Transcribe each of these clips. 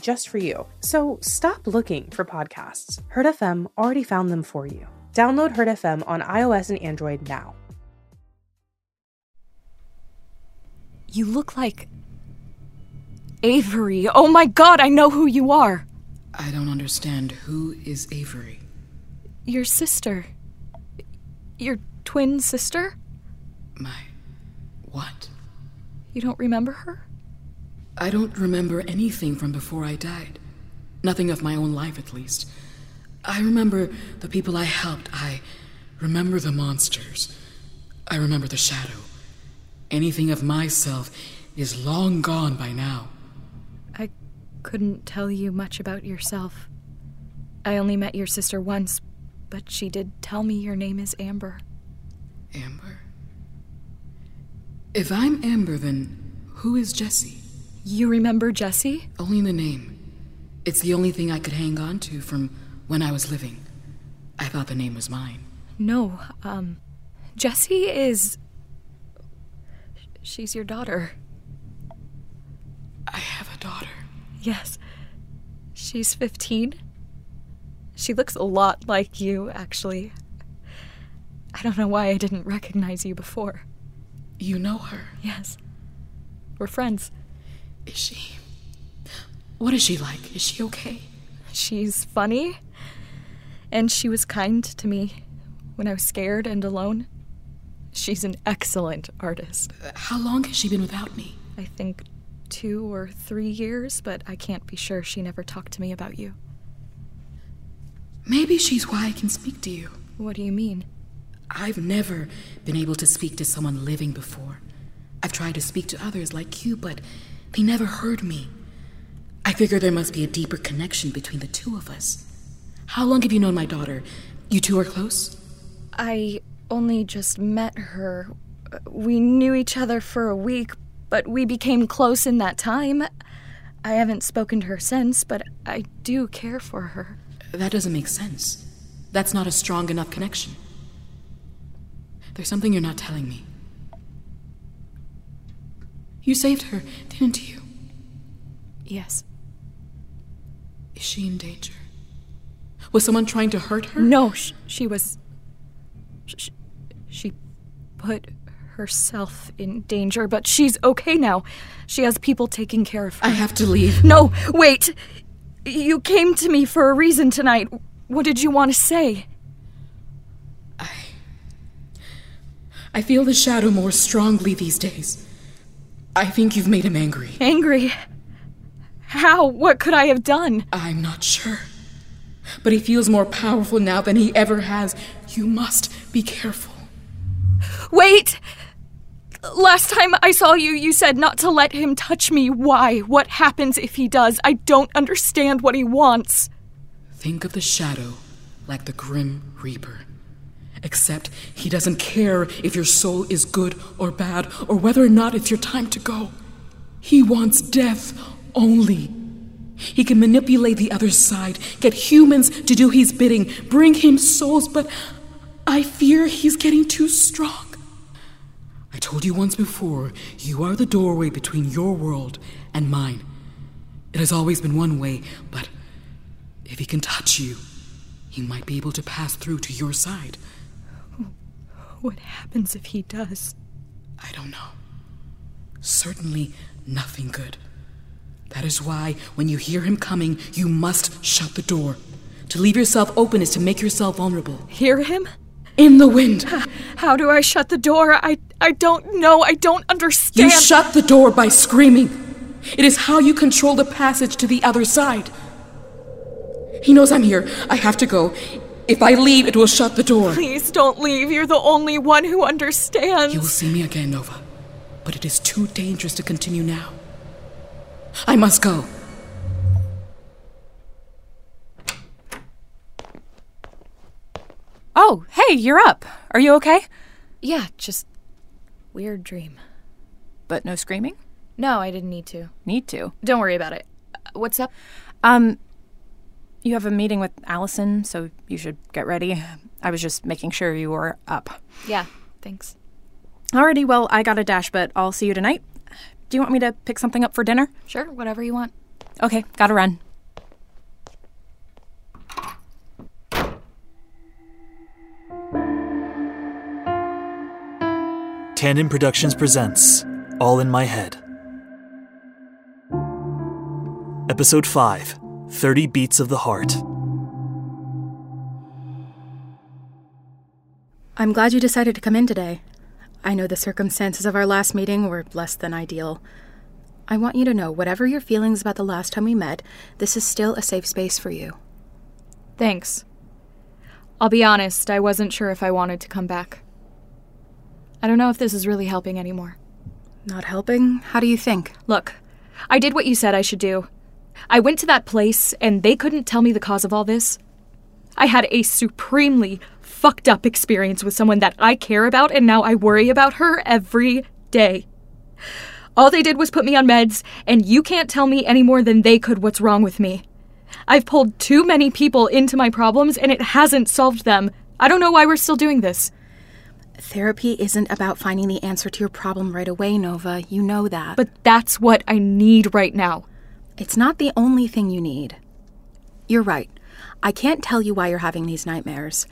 just for you. So stop looking for podcasts. Heard FM already found them for you. Download Heard FM on iOS and Android now. You look like. Avery. Oh my god, I know who you are. I don't understand. Who is Avery? Your sister. Your twin sister? My. What? You don't remember her? I don't remember anything from before I died. Nothing of my own life, at least. I remember the people I helped. I remember the monsters. I remember the shadow. Anything of myself is long gone by now. I couldn't tell you much about yourself. I only met your sister once, but she did tell me your name is Amber. Amber? If I'm Amber, then who is Jessie? You remember Jesse? Only the name. It's the only thing I could hang on to from when I was living. I thought the name was mine. No, um, Jessie is. She's your daughter. I have a daughter. Yes. She's 15. She looks a lot like you, actually. I don't know why I didn't recognize you before. You know her? Yes. We're friends. Is she. What is she like? Is she okay? She's funny. And she was kind to me when I was scared and alone. She's an excellent artist. Uh, how long has she been without me? I think two or three years, but I can't be sure she never talked to me about you. Maybe she's why I can speak to you. What do you mean? I've never been able to speak to someone living before. I've tried to speak to others like you, but they never heard me. I figure there must be a deeper connection between the two of us. How long have you known my daughter? You two are close? I only just met her. We knew each other for a week, but we became close in that time. I haven't spoken to her since, but I do care for her. That doesn't make sense. That's not a strong enough connection. There's something you're not telling me. You saved her, didn't you? Yes. Is she in danger? Was someone trying to hurt her? No, sh- she was. Sh- she put herself in danger, but she's okay now. She has people taking care of her. I have to leave. No, wait! You came to me for a reason tonight. What did you want to say? I. I feel the shadow more strongly these days. I think you've made him angry. Angry? How? What could I have done? I'm not sure. But he feels more powerful now than he ever has. You must be careful. Wait! Last time I saw you, you said not to let him touch me. Why? What happens if he does? I don't understand what he wants. Think of the shadow like the Grim Reaper. Except he doesn't care if your soul is good or bad, or whether or not it's your time to go. He wants death only. He can manipulate the other side, get humans to do his bidding, bring him souls, but I fear he's getting too strong. I told you once before, you are the doorway between your world and mine. It has always been one way, but if he can touch you, he might be able to pass through to your side. What happens if he does? I don't know. Certainly nothing good. That is why, when you hear him coming, you must shut the door. To leave yourself open is to make yourself vulnerable. Hear him? In the wind. How do I shut the door? I I don't know. I don't understand. You shut the door by screaming. It is how you control the passage to the other side. He knows I'm here. I have to go. If I leave, it will shut the door. Please don't leave. You're the only one who understands. You will see me again, Nova. But it is too dangerous to continue now. I must go. Oh, hey, you're up. Are you okay? Yeah, just weird dream. But no screaming? No, I didn't need to. Need to. Don't worry about it. Uh, What's up? Um, you have a meeting with Allison, so you should get ready. I was just making sure you were up. Yeah, thanks. Alrighty, well, I got a dash, but I'll see you tonight. Do you want me to pick something up for dinner? Sure, whatever you want. Okay, gotta run. Tandon Productions presents All in My Head. Episode 5 30 Beats of the Heart. I'm glad you decided to come in today. I know the circumstances of our last meeting were less than ideal. I want you to know whatever your feelings about the last time we met, this is still a safe space for you. Thanks. I'll be honest, I wasn't sure if I wanted to come back. I don't know if this is really helping anymore. Not helping? How do you think? Look, I did what you said I should do. I went to that place, and they couldn't tell me the cause of all this. I had a supremely fucked up experience with someone that I care about, and now I worry about her every day. All they did was put me on meds, and you can't tell me any more than they could what's wrong with me. I've pulled too many people into my problems, and it hasn't solved them. I don't know why we're still doing this. Therapy isn't about finding the answer to your problem right away, Nova. You know that. But that's what I need right now. It's not the only thing you need. You're right. I can't tell you why you're having these nightmares.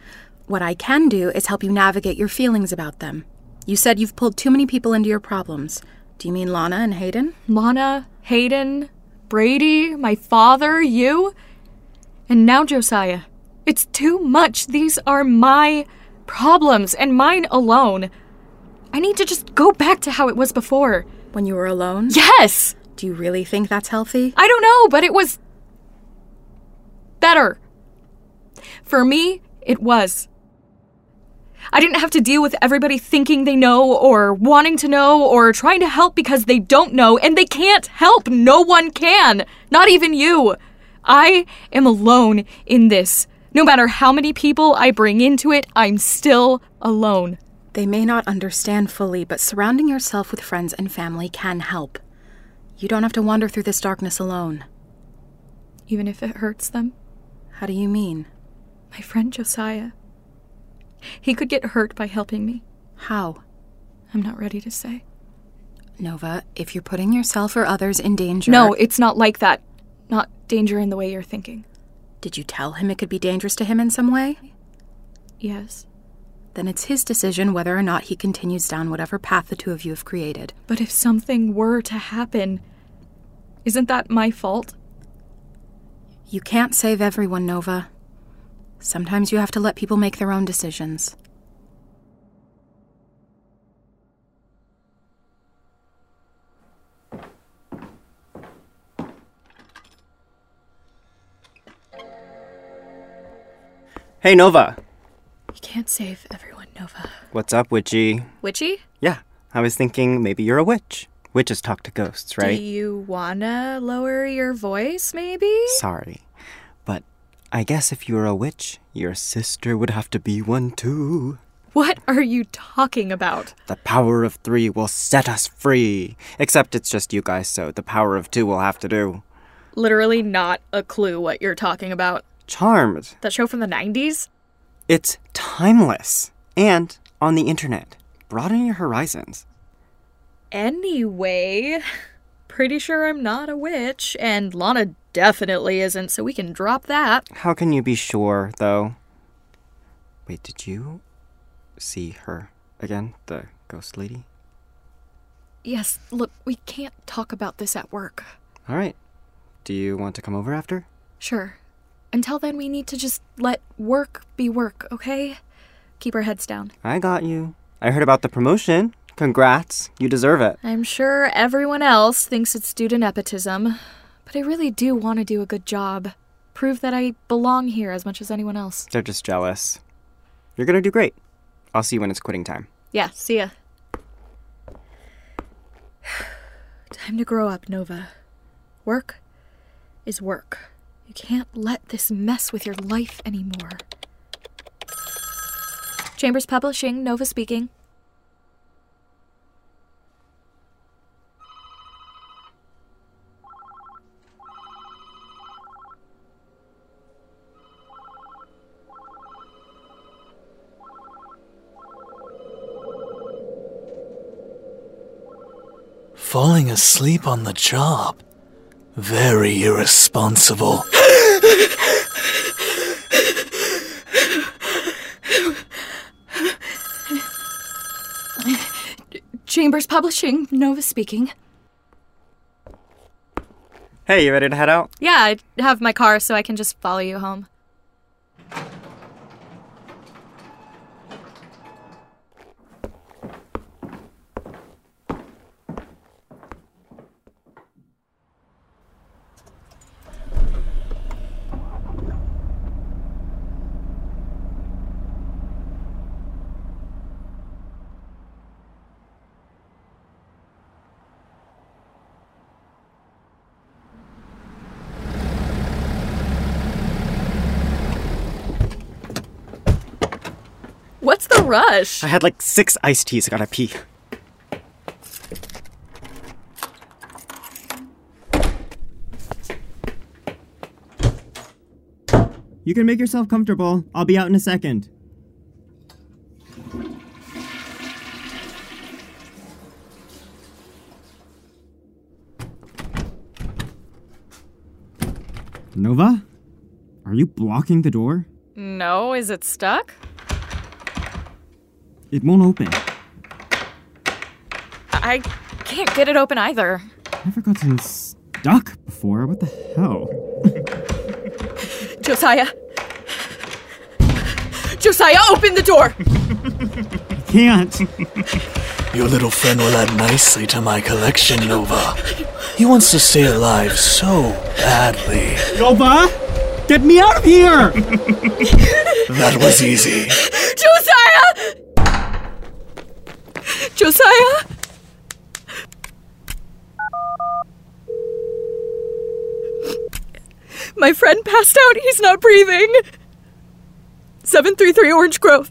What I can do is help you navigate your feelings about them. You said you've pulled too many people into your problems. Do you mean Lana and Hayden? Lana, Hayden, Brady, my father, you, and now Josiah. It's too much. These are my problems and mine alone. I need to just go back to how it was before. When you were alone? Yes! Do you really think that's healthy? I don't know, but it was better. For me, it was. I didn't have to deal with everybody thinking they know or wanting to know or trying to help because they don't know and they can't help. No one can. Not even you. I am alone in this. No matter how many people I bring into it, I'm still alone. They may not understand fully, but surrounding yourself with friends and family can help. You don't have to wander through this darkness alone. Even if it hurts them. How do you mean? My friend Josiah. He could get hurt by helping me. How? I'm not ready to say. Nova, if you're putting yourself or others in danger. No, it's not like that. Not danger in the way you're thinking. Did you tell him it could be dangerous to him in some way? Yes. Then it's his decision whether or not he continues down whatever path the two of you have created. But if something were to happen, isn't that my fault? You can't save everyone, Nova. Sometimes you have to let people make their own decisions. Hey, Nova. You can't save everyone, Nova. What's up, witchy? Witchy? Yeah, I was thinking maybe you're a witch. Witches talk to ghosts, right? Do you wanna lower your voice, maybe? Sorry. But I guess if you were a witch, your sister would have to be one too. What are you talking about? The power of three will set us free. Except it's just you guys, so the power of two will have to do. Literally not a clue what you're talking about. Charmed. That show from the 90s? It's timeless. And on the internet. Broaden your horizons. Anyway, pretty sure I'm not a witch, and Lana definitely isn't, so we can drop that. How can you be sure, though? Wait, did you see her again? The ghost lady? Yes, look, we can't talk about this at work. All right. Do you want to come over after? Sure. Until then, we need to just let work be work, okay? Keep our heads down. I got you. I heard about the promotion. Congrats. You deserve it. I'm sure everyone else thinks it's due to nepotism, but I really do want to do a good job. Prove that I belong here as much as anyone else. They're just jealous. You're gonna do great. I'll see you when it's quitting time. Yeah, see ya. Time to grow up, Nova. Work is work. Can't let this mess with your life anymore. Chambers Publishing, Nova speaking. Falling asleep on the job. Very irresponsible. Chambers Publishing, Nova speaking. Hey, you ready to head out? Yeah, I have my car so I can just follow you home. What's the rush? I had like six iced teas. I gotta pee. You can make yourself comfortable. I'll be out in a second. Nova? Are you blocking the door? No, is it stuck? It won't open. I can't get it open either. I never gotten stuck before. What the hell? Josiah. Josiah, open the door! I Can't. Your little friend will add nicely to my collection, Nova. He wants to stay alive so badly. Nova! Get me out of here! That was easy. Josiah! Josiah? My friend passed out. He's not breathing. 733 Orange Grove.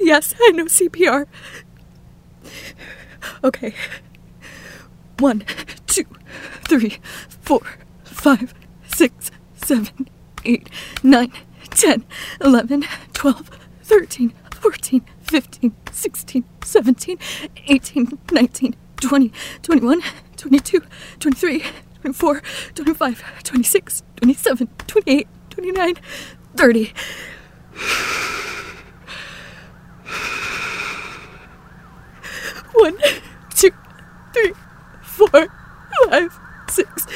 Yes, I know CPR. Okay. One, two, three, four, five, six, seven, eight, nine, ten, eleven, twelve, thirteen, fourteen, fifteen, sixteen, seventeen, eighteen, nineteen, twenty, twenty-one, twenty-two, twenty-three, twenty-four, twenty-five, twenty-six, twenty-seven, twenty-eight, twenty-nine, thirty. One, two, three, four, five, six,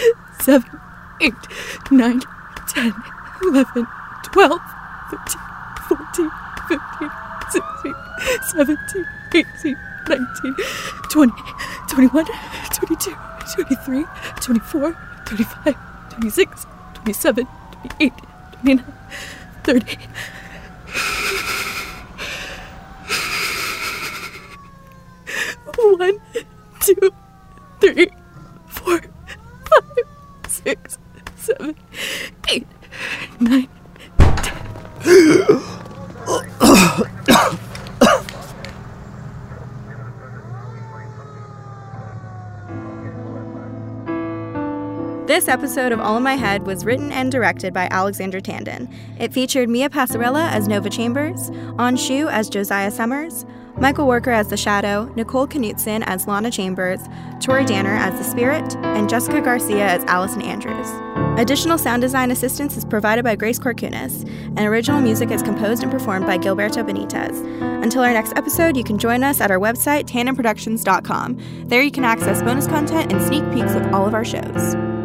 seven, eight, nine, ten, eleven, twelve, thirteen, fourteen, fifteen, sixteen, seventeen, eighteen, nineteen, twenty, twenty-one, twenty-two, twenty-three, twenty-four, twenty-five, twenty-six, twenty-seven, twenty-eight, twenty-nine, thirty. One, two, three, four, five, six, seven, eight, nine, This episode of All in My Head was written and directed by Alexandra Tandon. It featured Mia Passarella as Nova Chambers, Anshu as Josiah Summers, Michael Worker as the Shadow, Nicole Knutson as Lana Chambers, Tori Danner as the Spirit, and Jessica Garcia as Allison Andrews. Additional sound design assistance is provided by Grace Corcunas, and original music is composed and performed by Gilberto Benitez. Until our next episode, you can join us at our website, tandonproductions.com. There you can access bonus content and sneak peeks of all of our shows.